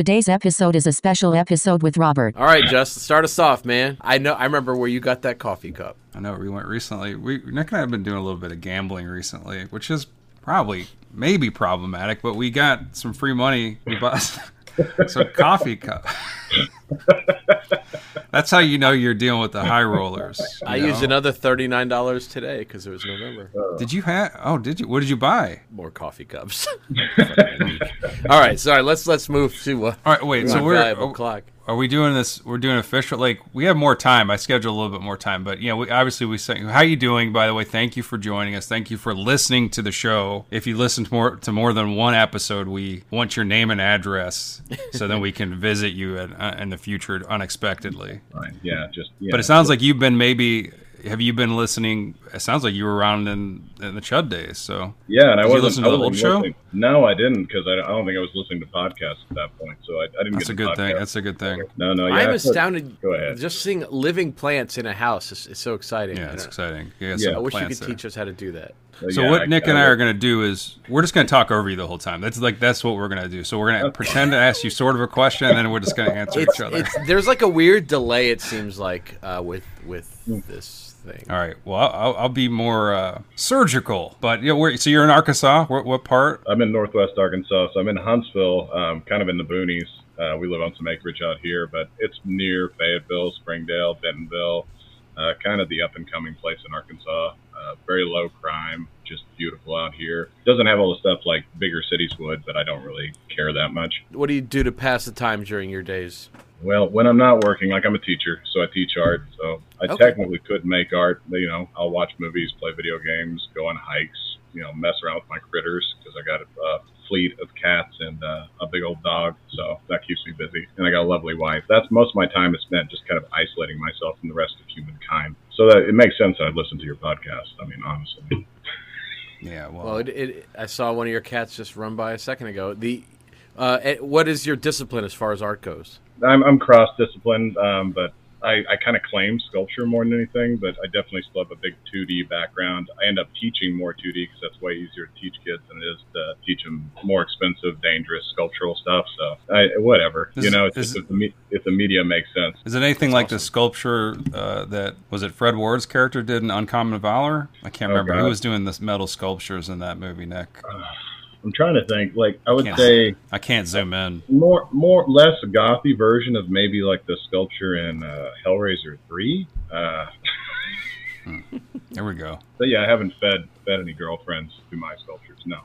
Today's episode is a special episode with Robert. All right, Justin, start us off, man. I know. I remember where you got that coffee cup. I know where we went recently. We Nick and I have been doing a little bit of gambling recently, which is probably maybe problematic, but we got some free money. We bought some coffee cup. That's how you know you're dealing with the high rollers. I know? used another thirty nine dollars today because it was November. Did you have? Oh, did you? What did you buy? More coffee cups. All right, sorry. Let's let's move to uh, All right, wait. So we're valuable are, we doing this? We're doing official. Like we have more time. I schedule a little bit more time, but you know, we, obviously we say, how you doing? By the way, thank you for joining us. Thank you for listening to the show. If you listen to more to more than one episode, we want your name and address so then we can visit you at, uh, in the future unexpectedly. Fine. Yeah, just yeah. But it sounds like you've been maybe. Have you been listening? It sounds like you were around in, in the Chud days. So yeah, and I wasn't. listen to the wasn't old show? listening- No, I didn't because I, I don't think I was listening to podcasts at that point. So I, I didn't that's get a the good thing. That's a good thing. no, no. Yeah, I'm I thought- astounded. Go ahead. Just seeing living plants in a house is, is so exciting. Yeah, it's don't- exciting. You got Yeah. I wish you could there. teach us how to do that. So yeah, what Nick and I are going to to do is we're just going to talk over you the whole time. That's like that's what we're going to do. So we're going to pretend to ask you sort of a question, and then we're just going to answer It's, each other. it's there's like a weird delay. It seems like uh, with with this thing. All right. Well, I'll, I'll be more uh, surgical, but yeah. Where, so you're in Arkansas. What, what part? I'm in Northwest Arkansas, so I'm in Huntsville, um, kind of in the boonies. Uh, we live on some acreage out here, but it's near Fayetteville, Springdale, Bentonville, uh, kind of the up and coming place in Arkansas. Uh, very low crime, just beautiful out here. Doesn't have all the stuff like bigger cities would, but I don't really care that much. What do you do to pass the time during your days? Well, when I'm not working, like I'm a teacher, so I teach art. So I Okay. technically could make art. You know, I'll watch movies, play video games, go on hikes. You know, mess around with my critters because I got a fleet of cats and uh, a big old dog. So that keeps me busy. And I got a lovely wife. That's most of my time is spent just kind of isolating myself from the rest of humankind. So that it makes sense that I'd listen to your podcast. I mean, honestly. Yeah. Well, Well, it, it, I saw one of your cats just run by a second ago. The uh, eh, what is your discipline as far as art goes? I'm, I'm cross disciplined, um, but I, I kind of claim sculpture more than anything. But I definitely still have a big 2D background. I end up teaching more 2D because that's way easier to teach kids than it is to teach them more expensive, dangerous sculptural stuff. So I, whatever, Is- you know, it's is- just if the, me- if the media makes sense. is it anything like the sculpture uh, that was it Fred Ward's character did in Uncommon Valor? I can't Oh, remember who was doing this metal sculptures in that movie. Nick, I'm trying to think. Like I would Can't say I can't zoom in. more, more, less gothy version of maybe like the sculpture in uh, Hellraiser three. Uh, There we go. but yeah, I haven't fed fed any girlfriends through my sculptures. No.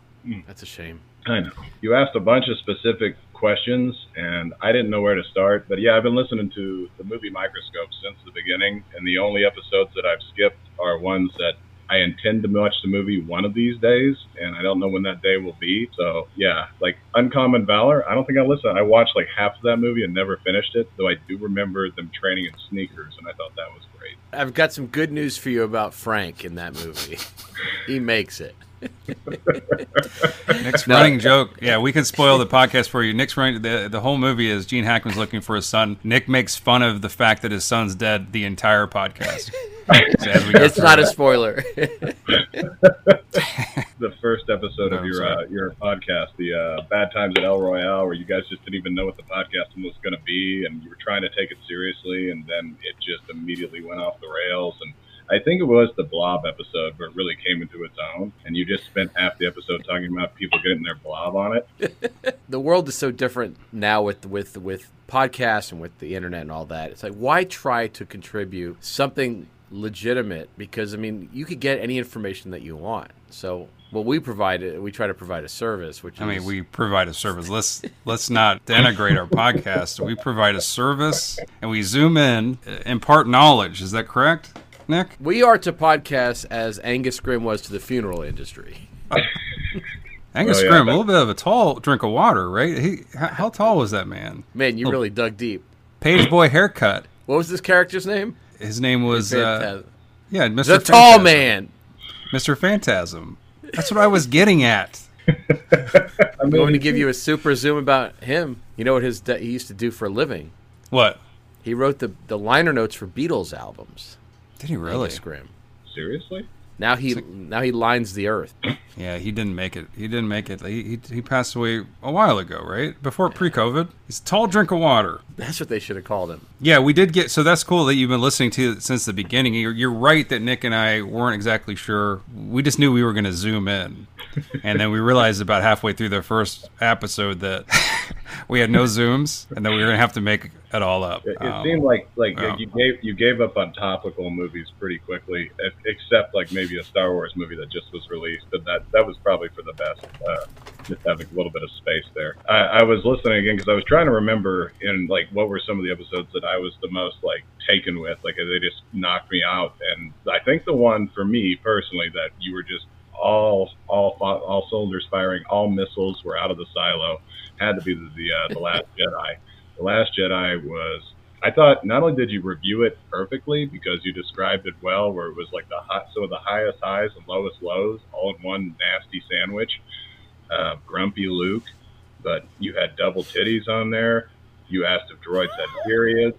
That's a shame. I know. You asked a bunch of specific questions, and I didn't know where to start. But yeah, I've been listening to the movie Microscope since the beginning, and the only episodes that I've skipped are ones that I intend to watch the movie one of these days, and I don't know when that day will be. So yeah, like Uncommon Valor, I don't think I listened. I watched like half of that movie and never finished it, though I do remember them training in sneakers, and I thought that was great. I've got some good news for you about Frank in that movie. he makes it. Nick's running joke. Yeah, we can spoil the podcast for you. Nick's running the the whole movie is Gene Hackman's looking for his son. Nick makes fun of the fact that his son's dead the entire podcast. As we go It's through not a spoiler. the first episode No, of your uh, your podcast, the uh, Bad Times at El Royale, where you guys just didn't even know what the podcast was going to be, and you were trying to take it seriously, and then it just immediately went off the rails. And I think it was the Blob episode where it really came into its own, and you just spent half the episode talking about people getting their blob on it. the world is so different now with with with podcasts and with the internet and all that. It's like why try to contribute something legitimate because I mean you could get any information that you want. So what we provide we try to provide a service which I is mean, we provide a service. Let's let's not denigrate our podcast. We provide a service, and we zoom in, uh, impart knowledge. Is that correct, Nick? we are to podcasts as Angus Scrimm was to the funeral industry. Angus Oh, yeah, Scrimm, that- a little bit of a tall drink of water, right? He, how, how tall was that man? Man, you really dug deep. Page boy haircut. What was this character's name? His name was uh, yeah, Mr. the tall man. Mr. Phantasm. That's what I was getting at. I'm going to give you a super zoom about him. You know what his he used to do for a living? What? He wrote the the liner notes for Beatles albums. Did he really? Angus Scrimm. Seriously? Now he now he lines the earth. Yeah, he didn't make it. He didn't make it. He, he, he passed away a while ago, right? Before pre-COVID. He's a tall drink of water. That's what they should have called him. Yeah, we did get. So that's cool that you've been listening to it since the beginning. You're, you're right that Nick and I weren't exactly sure. We just knew we were going to zoom in, and then we realized about halfway through the first episode that we had no zooms, and that we were going to have to make it all up. It, it Um, seemed like like you gave you gave up on topical movies pretty quickly, except like maybe a Star Wars movie that just was released, and that that was probably for the best. Uh, just having a little bit of space there. I, I was listening again because I was trying to remember in like what were some of the episodes that I was the most like taken with, like they just knocked me out, and I think the one for me personally that you were just all all all cylinders firing, all missiles were out of the silo, had to be the the, uh, the Last Jedi. The Last Jedi was. I thought not only did you review it perfectly because you described it well, where it was like the hot, some of the highest highs and lowest lows all in one nasty sandwich. Uh, grumpy Luke, but you had double titties on there. You asked if droids had periods.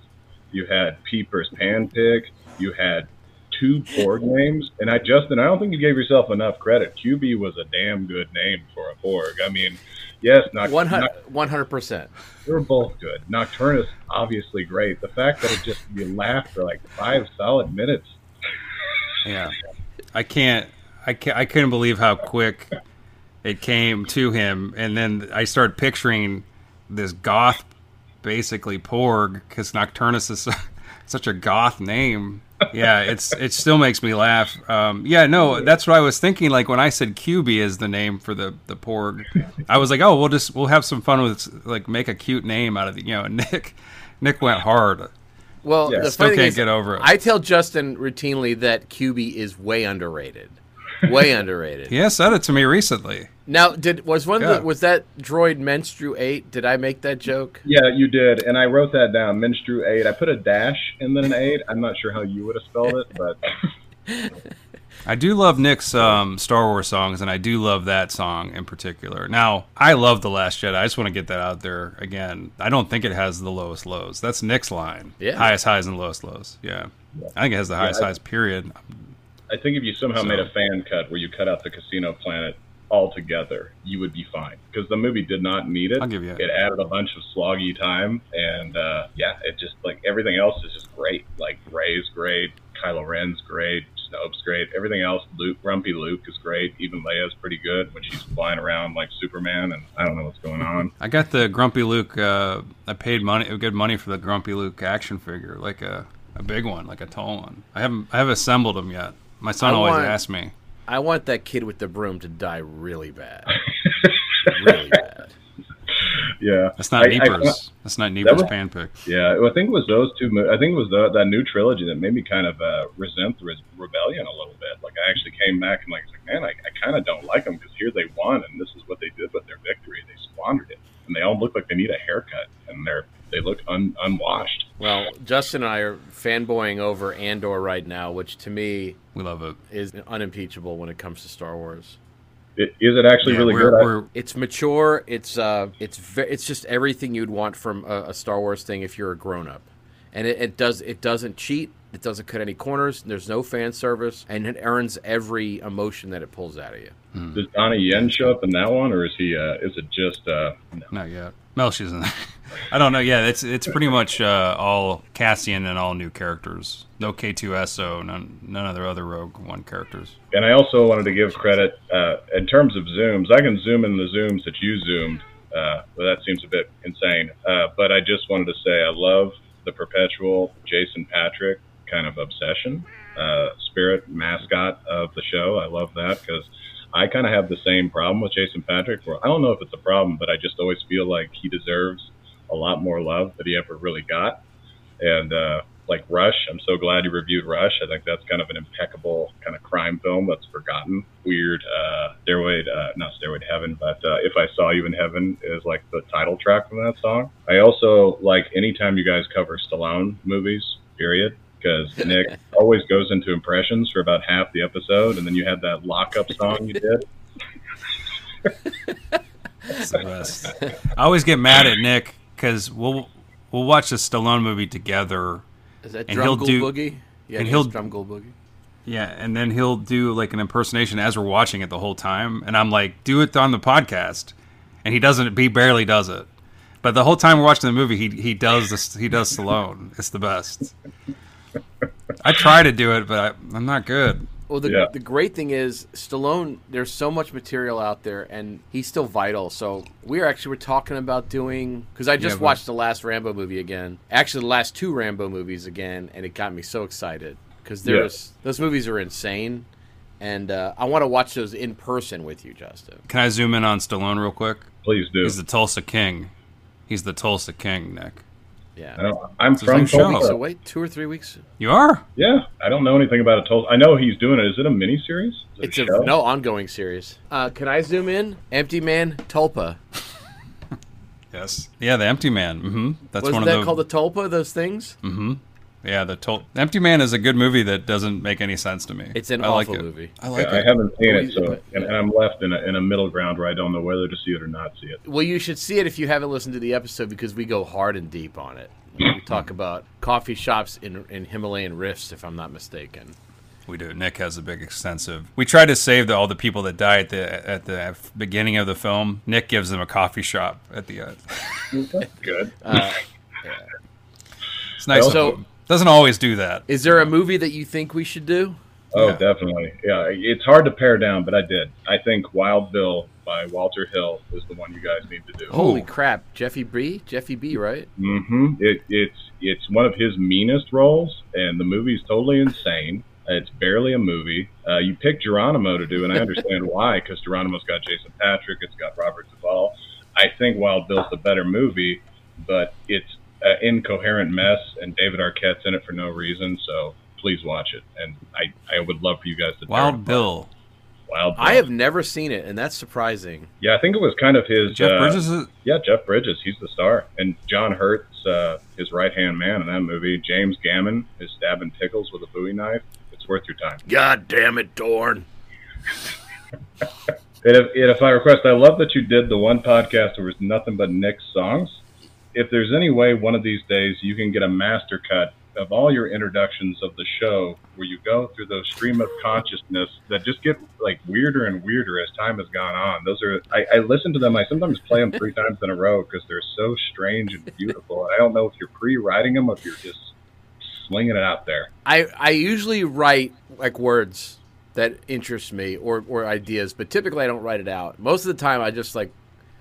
You had Peeper's Panpig. You had two Porg names. And I, Justin, I don't think you gave yourself enough credit. QB was a damn good name for a Porg. I mean, yes, not, hundred percent. they were both good. Nocturnus, obviously great. The fact that it just you laughed for like five solid minutes. Yeah, I can't. I can't. I couldn't believe how quick it came to him, and then I started picturing this goth, basically Porg, because Nocturnus is such a goth name. Yeah, it's it still makes me laugh. Um, yeah, no, that's what I was thinking. Like when I said QB is the name for the the Porg, I was like, oh, we'll just we'll have some fun with like make a cute name out of the you know. Nick Nick went hard. Well, Yeah, the still funny can't is, get over it. I tell Justin routinely that QB is way underrated. Way underrated. He has said it to me recently. Now, did was one of Yeah. the, was that droid Menstru eight? Did I make that joke? Yeah, you did, and I wrote that down. Minstru eight. I put a dash and then an eight. I'm not sure how you would have spelled it, but I do love Nick's um, Star Wars songs, and I do love that song in particular. Now, I love The Last Jedi. I just want to get that out there again. I don't think it has the lowest lows. That's Nick's line. Yeah. Highest highs and lowest lows. Yeah. I think it has the highest I- highs, period. I think if you somehow So- made a fan cut where you cut out the casino planet altogether, you would be fine because the movie did not need it. I'll give you that. It added a bunch of sloggy time, and uh, yeah, it just like everything else is just great. Like Rey's great, Kylo Ren's great, Snoke's great. Everything else, Luke, Grumpy Luke is great. Even Leia's pretty good when she's flying around like Superman, and I don't know what's going on. I got the Grumpy Luke. Uh, I paid money, good money for the Grumpy Luke action figure, like a, a big one, like a tall one. I haven't I haven't assembled them yet. My son I always want- asks me. I want that kid with the broom to die really bad. really bad. Yeah, That's not I- I- Neepers. That's not Neepers was- panpick. Yeah, I think it was those two. mo- I think it was the, that new trilogy that made me kind of uh, resent the Re- rebellion a little bit. Like I actually came back and like, was like man, I, I kind of don't like them because here they won and this is what they did with their victory. They squandered it, and they all look like they need a haircut, and they're they look un, unwashed. Well, Justin and I are fanboying over Andor right now, which to me We love it. is unimpeachable when it comes to Star Wars. I- Is it actually Yeah, really we're, good? We're It's mature. It's uh, it's ve- it's just everything you'd want from a, a Star Wars thing if you're a grown up, and it, it does it doesn't cheat. It doesn't cut any corners. There's no fan service, and it earns every emotion that it pulls out of you. Does Donnie Yen show up in that one, or is he? Uh, is it just? Uh, no. not yet. Melshi's in there. I don't know. Yeah, it's it's pretty much uh, all Cassian and all new characters. No K2SO, none none of their other Rogue One characters. And I also wanted to give credit uh, in terms of zooms. I can zoom in the zooms that you zoomed, uh, but that seems a bit insane. Uh, but I just wanted to say I love the perpetual Jason Patric kind of obsession, uh, spirit mascot of the show. I love that because I kind of have the same problem with Jason Patric. Where I don't know if it's a problem, but I just always feel like he deserves a lot more love that he ever really got. And uh, like Rush, I'm so glad you reviewed Rush. I think that's kind of an impeccable kind of crime film that's forgotten. Weird, uh, Stairway, uh, not Stairway to Heaven, but uh, If I Saw You in Heaven is like the title track from that song. I also like anytime you guys cover Stallone movies, period. Because Nick always goes into impressions for about half the episode, and then you had that lockup song you did. It's the best. I always get mad at Nick because we'll we'll watch a Stallone movie together. Is that And Drum he'll do- Boogie? Yeah, and he'll Drum Boogie. Yeah, and then he'll do like an impersonation as we're watching it the whole time, and I'm like, "Do it on the podcast," and he doesn't. He barely does it, but the whole time we're watching the movie, he he does this. He does Stallone. It's the best. I try to do it, but I, I'm not good. Well, the, Yeah. the great thing is Stallone. There's so much material out there, and he's still vital. So we are actually we're talking about doing because I just Yeah, but- watched the last Rambo movie again. Actually, the last two Rambo movies again, and it got me so excited because there's those movies are insane, and uh, I want to watch those in person with you, Justin. Can I zoom in on Stallone real quick? Please do. He's the Tulsa King. He's the Tulsa King, Nick. I Yeah. don't, I'm It's from like. Tulsa. So wait, two or three weeks. You are? Yeah, I don't know anything about it. Tulsa. I know he's doing it. Is it a mini series? it It's a a no ongoing series. Uh, can I zoom in? Empty Man Tulpa. Yes. Yeah, the Empty Man. Mm-hmm. That's Wasn't one that the. called the Tulpa? Those things? Yeah, the Tul- Empty Man is a good movie that doesn't make any sense to me. It's an I like awful it. movie. I like Yeah, I haven't seen Oh, it, so and, and I'm left in a, in a middle ground where I don't know whether to see it or not see it. Well, you should see it if you haven't listened to the episode because we go hard and deep on it. We talk about coffee shops in, in Himalayan rifts, if I'm not mistaken. We do. Nick has a big, extensive. We try to save the, all the people that die at the at the beginning of the film. Nick gives them a coffee shop at the end. Good. Uh, it's nice. So- of him. Doesn't always do that. Is there a movie that you think we should do? Oh, Yeah. definitely. Yeah, it's hard to pare down, but I did. I think Wild Bill by Walter Hill is the one you guys need to do. Holy Ooh. crap, Jeffy B, Jeffy B, right? Mm hmm It, it's it's one of his meanest roles, and the movie's totally insane. It's barely a movie. Uh, you picked Geronimo to do, and I understand why, because Geronimo's got Jason Patric, it's got Robert Duvall. I think Wild Bill's the better movie, but it's an incoherent mess, and David Arquette's in it for no reason. So please watch it, and I I would love for you guys to. tear it Wild. Bill. Wild Bill. I have never seen it, and that's surprising. Yeah, I think it was kind of his. Jeff uh, Bridges. Is, Yeah, Jeff Bridges, he's the star, and John Hurt's uh, his right hand man in that movie. James Gammon is stabbing Pickles with a Bowie knife. It's worth your time. God damn it, Dorn. And if, and if I request, I love that you did the one podcast where it was nothing but Nick's songs. If there's any way one of these days you can get a master cut of all your introductions of the show, where you go through those stream of consciousness that just get like weirder and weirder as time has gone on. Those are I, I listen to them. I sometimes play them three times in a row because they're so strange and beautiful. And I don't know if you're pre-writing them or if you're just slinging it out there. I, I usually write like words that interest me or, or ideas, but typically I don't write it out. Most of the time I just like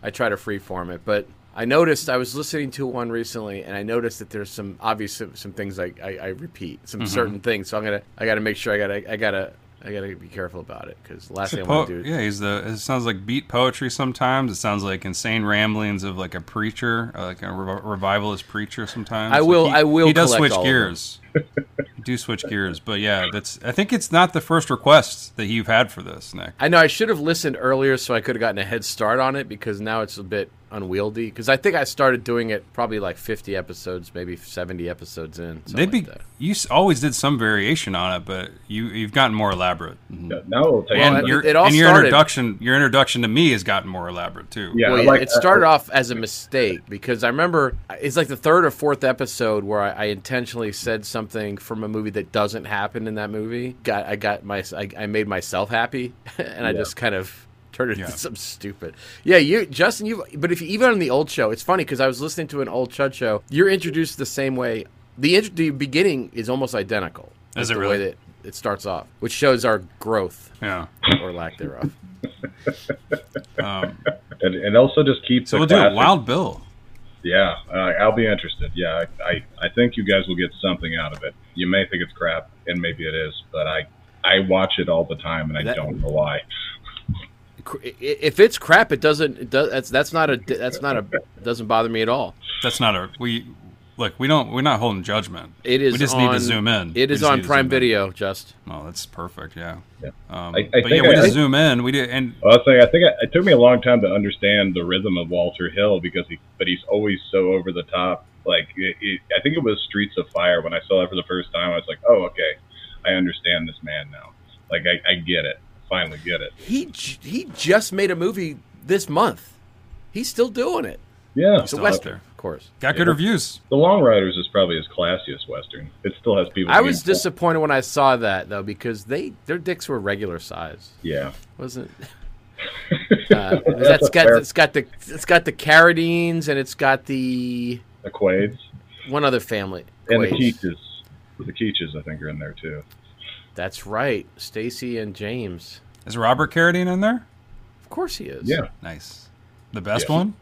I try to freeform it. But I noticed I was listening to one recently and I noticed that there's some obvious some, some things I, I, I repeat, some certain things. So I'm gonna I gotta make sure I gotta I gotta I gotta be careful about it because last thing I want to do. yeah, he's the. It sounds like beat poetry sometimes. It sounds like insane ramblings of like a preacher, uh, like a rev- revivalist preacher. Sometimes I Like, will- he- I will He does switch all of them. gears. do switch gears, but yeah, that's. I think it's not the first request that you've had for this, Nick. I know I should have listened earlier so I could have gotten a head start on it because now it's a bit unwieldy because I think I started doing it probably like 50 episodes, maybe 70 episodes in. something They'd be. like that. You always did some variation on it, but you you've gotten more elaborate. Mm-hmm. Yeah, now it'll take Well, and it- your it all and your started- introduction your introduction to me has gotten more elaborate too. Yeah, Well, yeah, like it that. started uh, off as a mistake because I remember it's like the third or fourth episode where I, I intentionally said something from a movie that doesn't happen in that movie. Got I got my I, I made myself happy, and I just kind of turned it Yeah. into something stupid. Yeah, you Justin, you but if you, even on the old show, it's funny because I was listening to an old Chud show. You're introduced the same way. The int- the beginning is almost identical. Is like it the really? way that it starts off, which shows our growth Yeah. or lack thereof. Um, and, and also just keep. so the we'll do it. classic- Wild Bill. Yeah, uh, I'll be interested. Yeah, I, I, I think you guys will get something out of it. You may think it's crap, and maybe it is, but I, I watch it all the time, and I That- don't know why. if it's crap, it doesn't. It does, that's that's not a that's not a doesn't bother me at all. That's not a we. Look, we don't. We're not holding judgment. It is. We just on, need to zoom in. It We is just on Prime zoom in. Video. Just Oh, that's perfect. Yeah. Yeah. Um, I- I but yeah, we I- just I- zoom in. We did, and Well, I was saying, I think it, it took me a long time to understand the rhythm of Walter Hill because he, but he's always so over the top. Like, it, it, I think it was Streets of Fire when I saw it for the first time. I was like, oh, okay, I understand this man now. Like, I, I get it. Finally get it. he he just made a movie this month. He's still doing it. Yeah. It's a Still out western, there. Of course. got good Yeah. reviews. The Long Riders is probably his classiest western. It still has people. I was being- disappointed when I saw that though because they their dicks were regular size, Yeah. wasn't? Uh, that's a got fair- it's got the it's got the Carradines and it's got the the Quaids one other family. and the Quaids. Keaches. The Keaches, I think, are in there too. That's right, Stacy and James. Is Robert Carradine in there? Of course he is. Yeah. Nice. The best Yeah. one.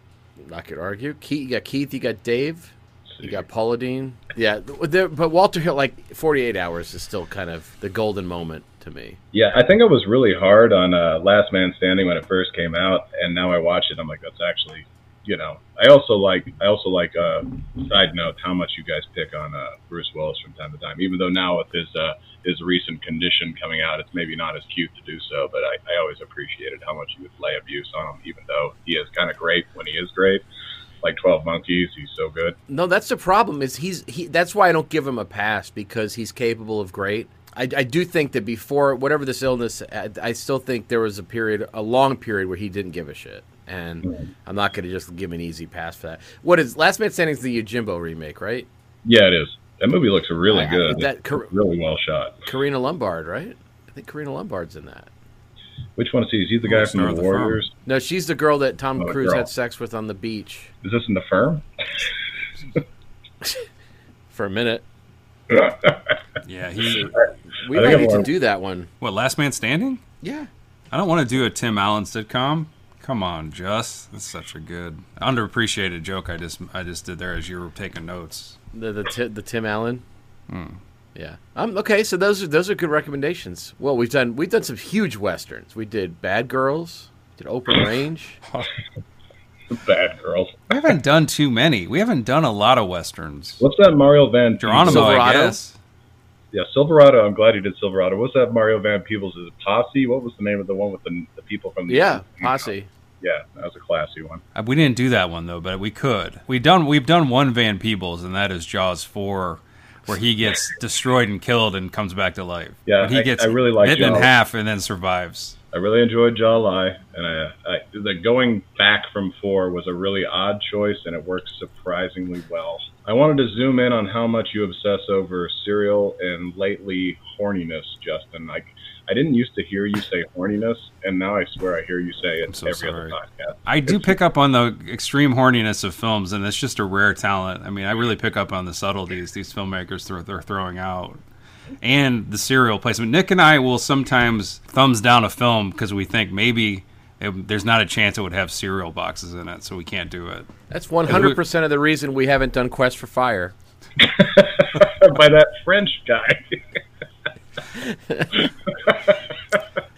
I could argue. Keith, you got Keith, you got Dave, you got Paula Dean. Yeah, there, but Walter Hill, like 48 Hours, is still kind of the golden moment to me. Yeah, I think I was really hard on uh, Last Man Standing when it first came out, and now I watch it, I'm like, that's actually, you know. I also like, I also like. Uh, side note, how much you guys pick on uh, Bruce Willis from time to time, even though now with his uh, his recent condition coming out, it's maybe not as cute to do so. But I, I always appreciated how much you would lay abuse on him, even though he is kind of great when he is great. Like Twelve Monkeys, he's so good. No, that's the problem. Is he's he? That's why I don't give him a pass because he's capable of great. I, I do think that before whatever this illness, I, I still think there was a period, a long period where he didn't give a shit, and I'm not going to just give an easy pass for that. What is Last Man Standing? Is the Yojimbo remake, right? Yeah, it is. That movie looks really I- I- good. that It's cor- really well shot. Karina Lombard, right? I think Karina Lombard's in that. Which one is he? Is he the guy Oh, from Star the of the Firm. Warriors? No, she's the girl that Tom Oh, Cruise girl. had sex with on the beach Is this in the firm? for a minute. Yeah. He. We I think might need to do that one. What? Last Man Standing? Yeah. I don't want to do a Tim Allen sitcom. Come on, Just. That's such a good underappreciated joke I just I just did there as you were taking notes. The the Ti- the Tim Allen. Yeah. Um. Okay. So those are those are good recommendations. Well, we've done we've done some huge westerns. We did Bad Girls. Did Open Range. Bad girls. We haven't done too many. We haven't done a lot of westerns. What's that Mario Van Geronimo, Silverado? I guess. Yeah, Silverado. I'm glad he did Silverado. What's that Mario Van Peebles? Is it Posse? What was the name of the one with the, the people from the Yeah. Posse. Yeah, that was a classy one. Uh, We didn't do that one though, but we could. We done we've done one Van Peebles, and that is Jaws four, where he gets destroyed and killed and comes back to life. Yeah, But he I- gets I really like bitten in half and then survives. I really enjoyed Jawline, and I, I, the going back from four was a really odd choice, and it worked surprisingly well. I wanted to zoom in on how much you obsess over cereal and lately horniness, Justin. Like, I didn't used to hear you say horniness, and now I swear I hear you say it so every sorry. other podcast. I do pick up on the extreme horniness of films, and it's just a rare talent. I mean, I really pick up on the subtleties these filmmakers throw, they're throwing out, and the cereal placement. Nick and I will sometimes thumbs down a film because we think maybe it, there's not a chance it would have cereal boxes in it, so we can't do it. That's 100 percent of the reason we haven't done Quest for Fire. By that French guy.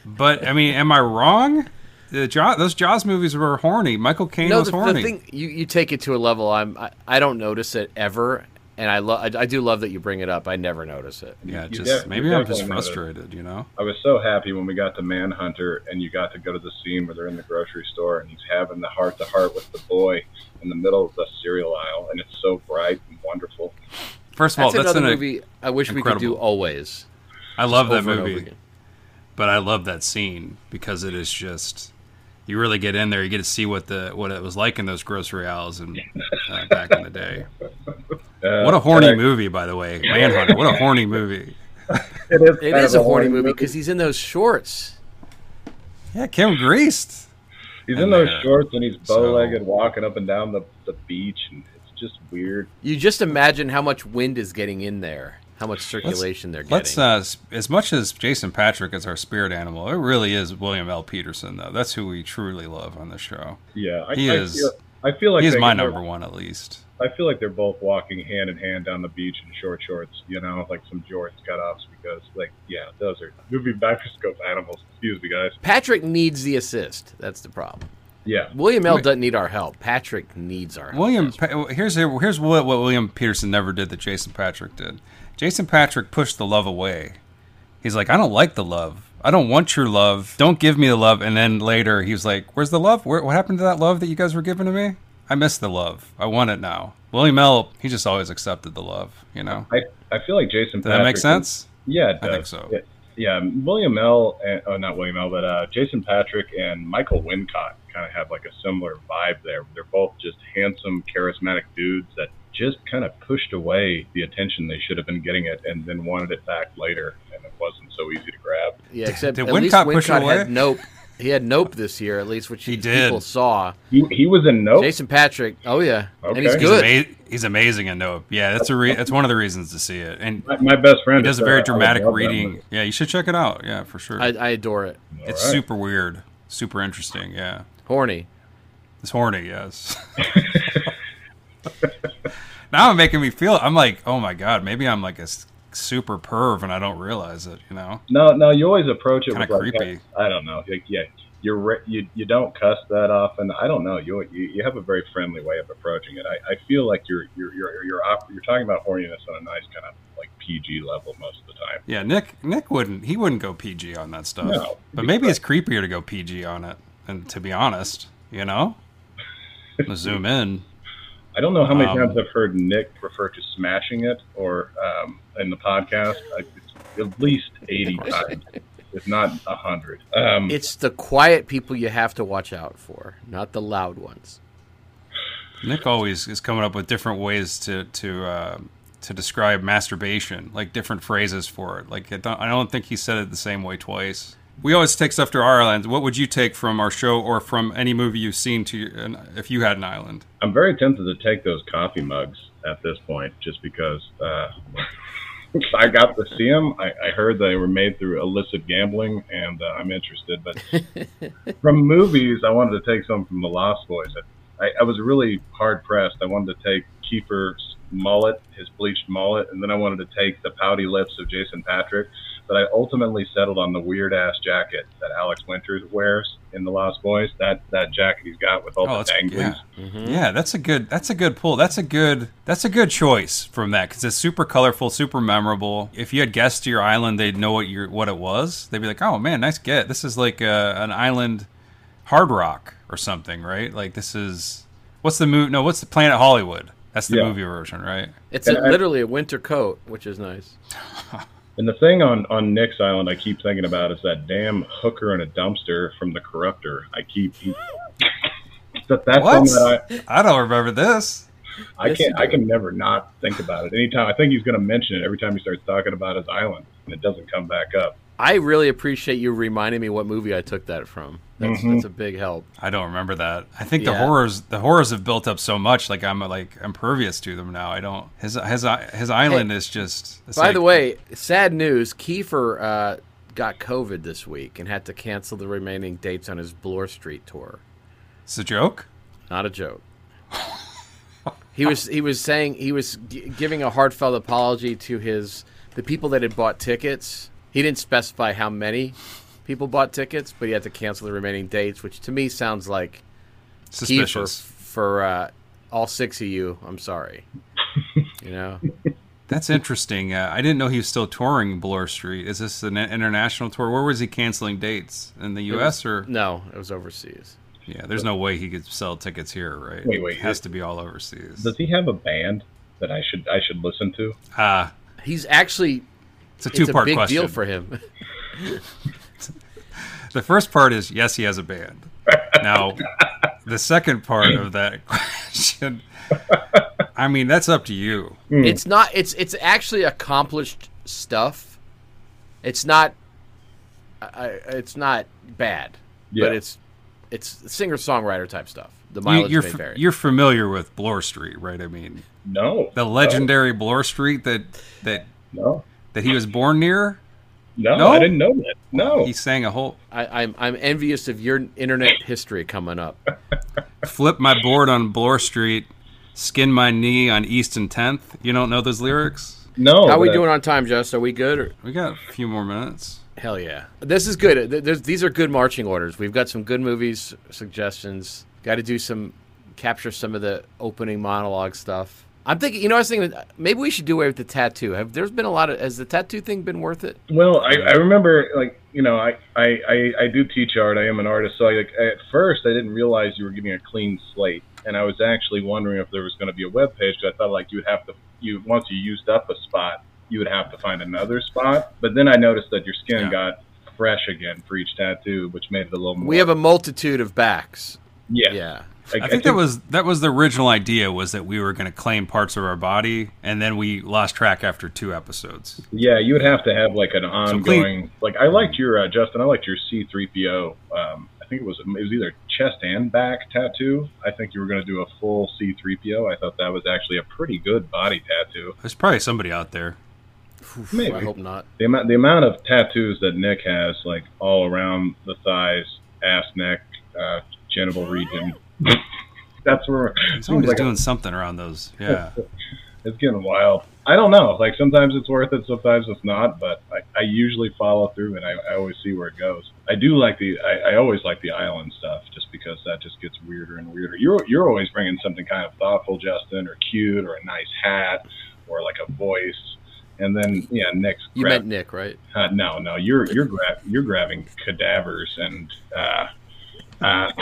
But I mean, am I wrong? The Jaws, those Jaws movies were horny. Michael Caine No, was the, the horny. thing you, you take it to a level I'm I, I don't notice it ever, and I love. I, I do love that you bring it up. I never notice it. Yeah, You just def- maybe I'm just definitely noticed. frustrated, you know. I was so happy when we got to Manhunter and you got to go to the scene where they're in the grocery store and he's having the heart to heart with the boy in the middle of the cereal aisle, and it's so bright and wonderful. First of all, That's that's another movie I wish we could do always. I love that over and over movie, but I love that scene because it is just you really get in there. You get to see what the what it was like in those grocery aisles and uh, back in the day. Uh, What a horny and I- movie, by the way, Manhunter. What a horny movie. It is, It kind a horny movie because he's in those shorts. Yeah, Kim Greased. He's in those uh, shorts and he's so- bow-legged walking up and down the, the beach, and it's just weird. You just imagine how much wind is getting in there, how much circulation they're getting. Let's uh, as much as Jason Patric is our spirit animal, it really is William L. Petersen though. That's who we truly love on the show. Yeah, I, He I is- Feel, I feel like he's my could- number one at least. I feel like they're both walking hand in hand down the beach in short shorts, you know, like some Jordan's cutoffs because, like, yeah, those are movie microscope animals. Excuse me, guys. Patric needs the assist. That's the problem. Yeah, William L. Doesn't need our help. Patric needs our help. William, Pa- here's here's what, what William Petersen never did that Jason Patric did. Jason Patric pushed the love away. He's like, I don't like the love. I don't want your love. Don't give me the love. And then later, he was like, Where's the love? Where, what happened to that love that you guys were giving to me? I miss the love. I want it now. William L. He just always accepted the love. You know. I, I feel like Jason. Does that make sense? Yeah, it I think so. Yeah, yeah, William L. And, oh, not William L. But uh, Jason Patric and Michael Wincott kind of have like a similar vibe there. They're both just handsome, charismatic dudes that just kind of pushed away the attention they should have been getting it, and then wanted it back later, and it wasn't so easy to grab. yeah, except Did at least Wincott push Wincott away? had Nope. He had Nope this year, at least, which He people did. saw. He, he was in Nope. Jason Patric. Oh yeah, and he's Okay. He's, good. ama- he's amazing in Nope. Yeah, that's a re- that's one of the reasons to see it. And My, my best friend he does a very dramatic reading. movie. Yeah, you should check it out. Yeah, for sure. I, I adore it. it's All right. super weird, super interesting. Yeah, Horny. it's horny. Yes. now I'm making me feel. I'm like, oh my god, maybe I'm like a s- super perv and I don't realize it. You know? No, no, you always approach it with like, creepy. I don't know. Like, yeah, you're re- you you don't cuss that often. I don't know. You you, you have a very friendly way of approaching it. I, I feel like you're you're you're you're, op- you're talking about horniness on a nice kind of like PG level most of the time. Yeah, Nick. Nick wouldn't. He wouldn't go PG on that stuff. No. but maybe it's creepier to go PG on it. And to be honest, you know, zoom in. I don't know how many Um, times I've heard Nick refer to smashing it or um, in the podcast. I, it's at least eighty times, if not hundred. Um, It's the quiet people you have to watch out for, not the loud ones. Nick always is coming up with different ways to to uh, to describe masturbation, like different phrases for it. Like I don't, I don't think he said it the same way twice. We always take stuff to our islands. What would you take from our show or from any movie you've seen to your, if you had an island? I'm very tempted to take those coffee mugs at this point, just because uh, I got to see them. I, I heard they were made through illicit gambling, and uh, I'm interested. But from movies, I wanted to take some from The Lost Boys. I, I was really hard pressed. I wanted to take Kiefer's mullet, his bleached mullet, and then I wanted to take the pouty lips of Jason Patric. But I ultimately settled on the weird ass jacket that Alex Winters wears in The Lost Boys. That that jacket he's got with all Oh, the that's danglies. yeah. Yeah, that's a good that's a good pull. That's a good that's a good choice from that because it's super colorful, super memorable. If you had guests to your island, they'd know what your what it was. They'd be like, "Oh man, nice get. This is like uh an island hard rock or something, right? Like this is what's the movie? No, what's the Planet Hollywood? That's the Yeah. movie version, right? It's And a, I- literally a winter coat, which is nice. And the thing on on Nick's Island, I keep thinking about is that damn hooker in a dumpster from The Corruptor. I keep he, that that's What? that I don't remember this. I I Yes, can't I can never not think about it. Anytime I think he's going to mention it every time he starts talking about his island, and it doesn't come back up. I really appreciate you reminding me what movie I took that from. That's, Mhm. that's a big help. I don't remember that. I think the horrors the horrors have built up so much. Like I'm like impervious to them now. I don't. His his his island is just. By like- the way, sad news: Kiefer uh, got COVID this week and had to cancel the remaining dates on his Bloor Street tour. it's a joke. Not a joke. he was he was saying he was g- giving a heartfelt apology to his the people that had bought tickets. He didn't specify how many people bought tickets, but he had to cancel the remaining dates, which to me sounds like Kiefer Suspicious. for uh, all six of you. I'm sorry. You know, That's interesting. Uh, I didn't know he was still touring Bloor Street. Is this an international tour? Where was he canceling dates in the U.S. or? no, it was overseas. Yeah, there's no way he could sell tickets here, right? Wait, wait, It has it- to be all overseas. Does he have a band that I should I should listen to? Ah, He's actually it's a two-part big question. deal for him. The first part is yes, he has a band. Now, the second part of that question, I mean, that's up to you. Hmm. It's not. It's it's actually accomplished stuff. It's not. I, I- it's not bad, Yeah. but it's it's singer songwriter type stuff. The you mileage you're may f- vary. you're familiar with Bloor Street, right? I mean, No. the legendary Bloor Street that that No. That he was born near. No, No? I didn't know that. No. He sang a whole I, I'm I'm envious of your internet history coming up. "Flip my board on Bloor Street, skin my knee on East and 10th." You don't know those lyrics? no. How are we doing on time, Just? Are we good? Or? We got a few more minutes. Hell yeah! This is good. There's- these are good marching orders. We've got some good movies suggestions. Got to do some capture some of the opening monologue stuff. I'm thinking. You know, I was thinking uh, maybe we should do away with the tattoo. Have there's been a lot of has the tattoo thing been worth it? Well, I, I remember, like, you know, I, I, I, I do teach art. I am an artist. So, like, at first, I didn't realize you were giving a clean slate. And I was actually wondering if there was going to be a web page. Cause I thought, like, you'd have to, you once you used up a spot, you would have to find another spot. But then I noticed that your skin Yeah. got fresh again for each tattoo, which made it a little more. We have a multitude of backs. yeah. Yeah. I think that was that was the original idea was that we were going to claim parts of our body, and then we lost track after two episodes. Yeah, you would have to have like an clean- ongoing. like I liked your uh, Justin. I liked your C three PO. Um, I think it was it was either chest and back tattoo. I think you were going to do a full C three PO. I thought that was actually a pretty good body tattoo. There's probably somebody out there. Maybe I hope not. the amount the amount of tattoos that Nick has, like all around the thighs, ass, neck, uh, genital region. That's where He's always like doing something around those. Yeah. it's getting wild. I don't know. Like sometimes it's worth it, sometimes it's not. But I, I usually follow through, and I, I always see where it goes. I do like the. I, I always like the island stuff, just because that just gets weirder and weirder. You're you're always bringing something kind of thoughtful, Justin, or cute, or a nice hat, or like a voice. And then yeah, Nick's You grab- meant Nick, right? uh, no, no, you're you're grab you're grabbing cadavers and uh, uh,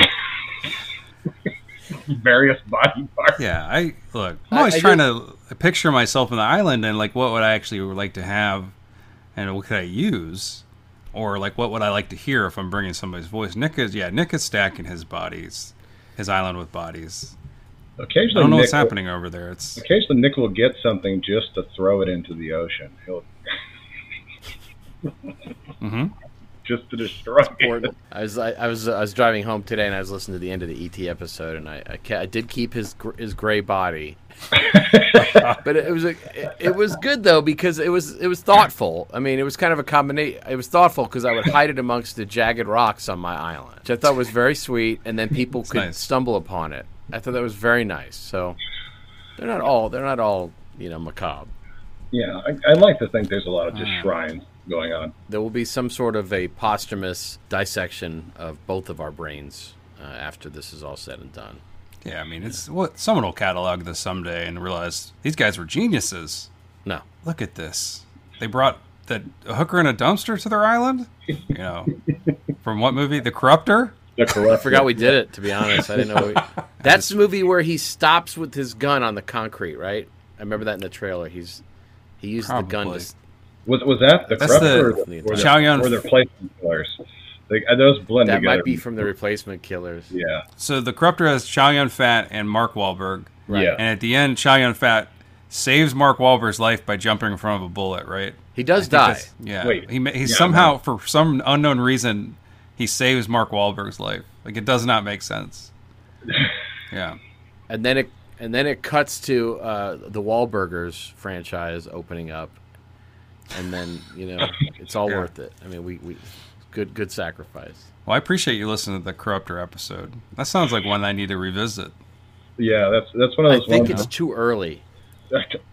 various body parts. Yeah, I look. I'm always I trying to picture myself in the island and like what would I actually like to have, and what could I use, or like what would I like to hear if I'm bringing somebody's voice. Nick is yeah, Nick is stacking his bodies, his island with bodies. Occasionally, I Occasionally, don't know Nick what's will- happening over there. It's Occasionally, Nick will get something just to throw it into the ocean. He'll hmm just to destroy it. Important. I was I, I was I was driving home today and I was listening to the end of the ET episode and I I, ca- I did keep his gr- his gray body, but it was a, it, it was good though because it was it was thoughtful. I mean, it was kind of a combination. It was thoughtful because I would hide it amongst the jagged rocks on my island, which I thought was very sweet, and then people could nice. stumble upon it. I thought that was very nice. So they're not all they're not all you know macabre. Yeah, I, I like to think there's a lot of just Ah. shrines going on. There will be some sort of a posthumous dissection of both of our brains uh, after this is all said and done. yeah. I mean, it's what someone will catalog this someday and realize these guys were geniuses. No. Look at this. They brought the a hooker in a dumpster to their island. You know, from what movie? The Corruptor. The corrupt. I forgot we did it. To be honest, I didn't know. We... That's the movie where he stops with his gun on the concrete, right? I remember that in the trailer. He's he used the gun to. Was was that the That's corrupt the- or the, or the, Chow Yun- or the replacement killers? They, uh, those blend That together. might be from the replacement killers. Yeah, So the Corruptor has Chow Yun Fat and Mark Wahlberg. Right. yeah. And at the end, Chow Yun Fat saves Mark Wahlberg's life by jumping in front of a bullet. Right? He does die. Yeah. Wait. He he Yeah, somehow for some unknown reason he saves Mark Wahlberg's life. Like it does not make sense. Yeah. and then it and then it cuts to uh, the Wahlburgers franchise opening up, and then you know it's all Yeah. worth it. I mean, we, we good good sacrifice. Well, I appreciate you listening to the Corruptor episode. That sounds like one I need to revisit. yeah. That's that's one of those. I think ones. it's too early.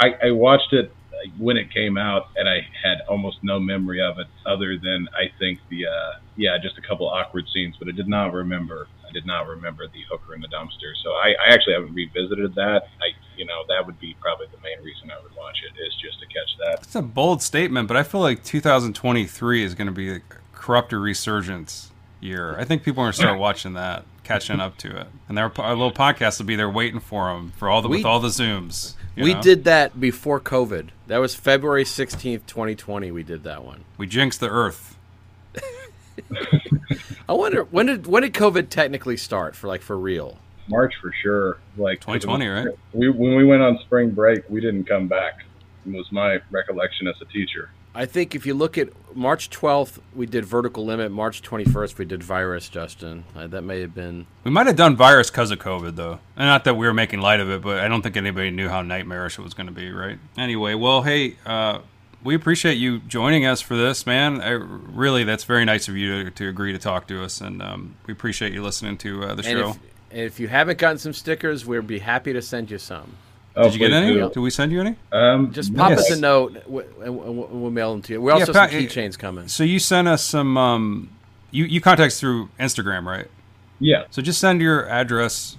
I, I watched it when it came out, and I had almost no memory of it, other than I think the uh, yeah, just a couple awkward scenes. But I did not remember. I did not remember the hooker in the dumpster. So I, I actually haven't revisited that. I you know, that would be probably the main reason I would watch it is just to catch that. It's a bold statement, but I feel like 2023 is going to be a corruptor resurgence year. I think people are going to start watching that, catching up to it, and their our little podcast will be there waiting for them for all the We- with all the zooms. We know? did that before COVID. That was February 16th, 2020. We did that one. We jinxed the Earth. I wonder when did when did COVID technically start for like for real? March for sure. Like 2020, right? We when we went on spring break, we didn't come back. It Was my recollection as a teacher. I think if you look at March 12th, we did vertical limit. March 21st, we did virus. Justin, uh, that may have been. We might have done virus because of COVID, though. And not that we were making light of it, but I don't think anybody knew how nightmarish it was going to be, right? Anyway, well, hey, uh, we appreciate you joining us for this, man. I, really, that's very nice of you to, to agree to talk to us, and um, we appreciate you listening to uh, the And show. if, and if you haven't gotten some stickers, we'd be happy to send you some. Oh, Did you get any? do. Did we send you any? Um, Just pop Yes. us a note, and we'll mail them to you. We also Yeah, have pa- some keychains coming. So you sent us some. Um, you you contact us through Instagram, right? Yeah. So just send your address,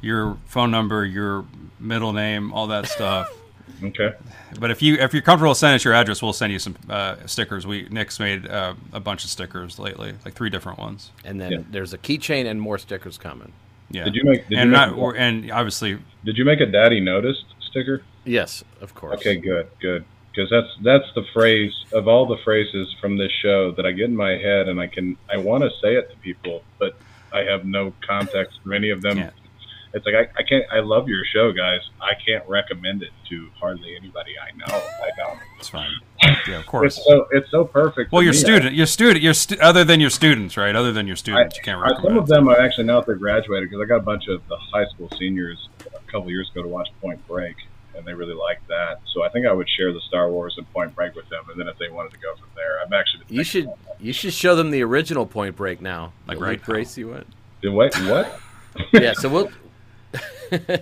your phone number, your middle name, all that stuff. Okay. But if you if you're comfortable sending us your address, we'll send you some uh, stickers. We Nick's made uh, a bunch of stickers lately, like three different ones. And then Yeah. there's a keychain and more stickers coming. Yeah. Did you make? Did you and make, or, and obviously did you make a daddy noticed sticker? Yes, of course. Okay, good, good. Because that's that's the phrase of all the phrases from this show that I get in my head, and I can I want to say it to people, but I have no context for any of them. Can't. It's like I, I can't. I love your show, guys. I can't recommend it to hardly anybody I know. I don't. it's fine. Yeah, of course. It's so it's so perfect. Well, your me. student, your student, your stu- other than your students, right? Other than your I, students, you can't I- some of them are actually now that they're graduated because I got a bunch of the high school seniors a couple years ago to watch Point Break, and they really liked that. So I think I would share the Star Wars and Point Break with them, and then if they wanted to go from there, I'm actually You should you should show them the original Point Break now. Like The right Luke now. Bracey one. Wait, what? Yeah, so we'll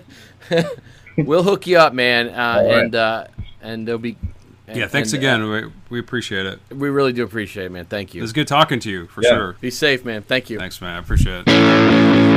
we'll hook you up, man, uh, All right. and uh, and there'll be. And- yeah, thanks and, again. we, we appreciate it. uh, we really do appreciate it, man. Thank you. It was good talking to you for Yeah. sure. Be safe, man. Thank you. Thanks, man. I appreciate it.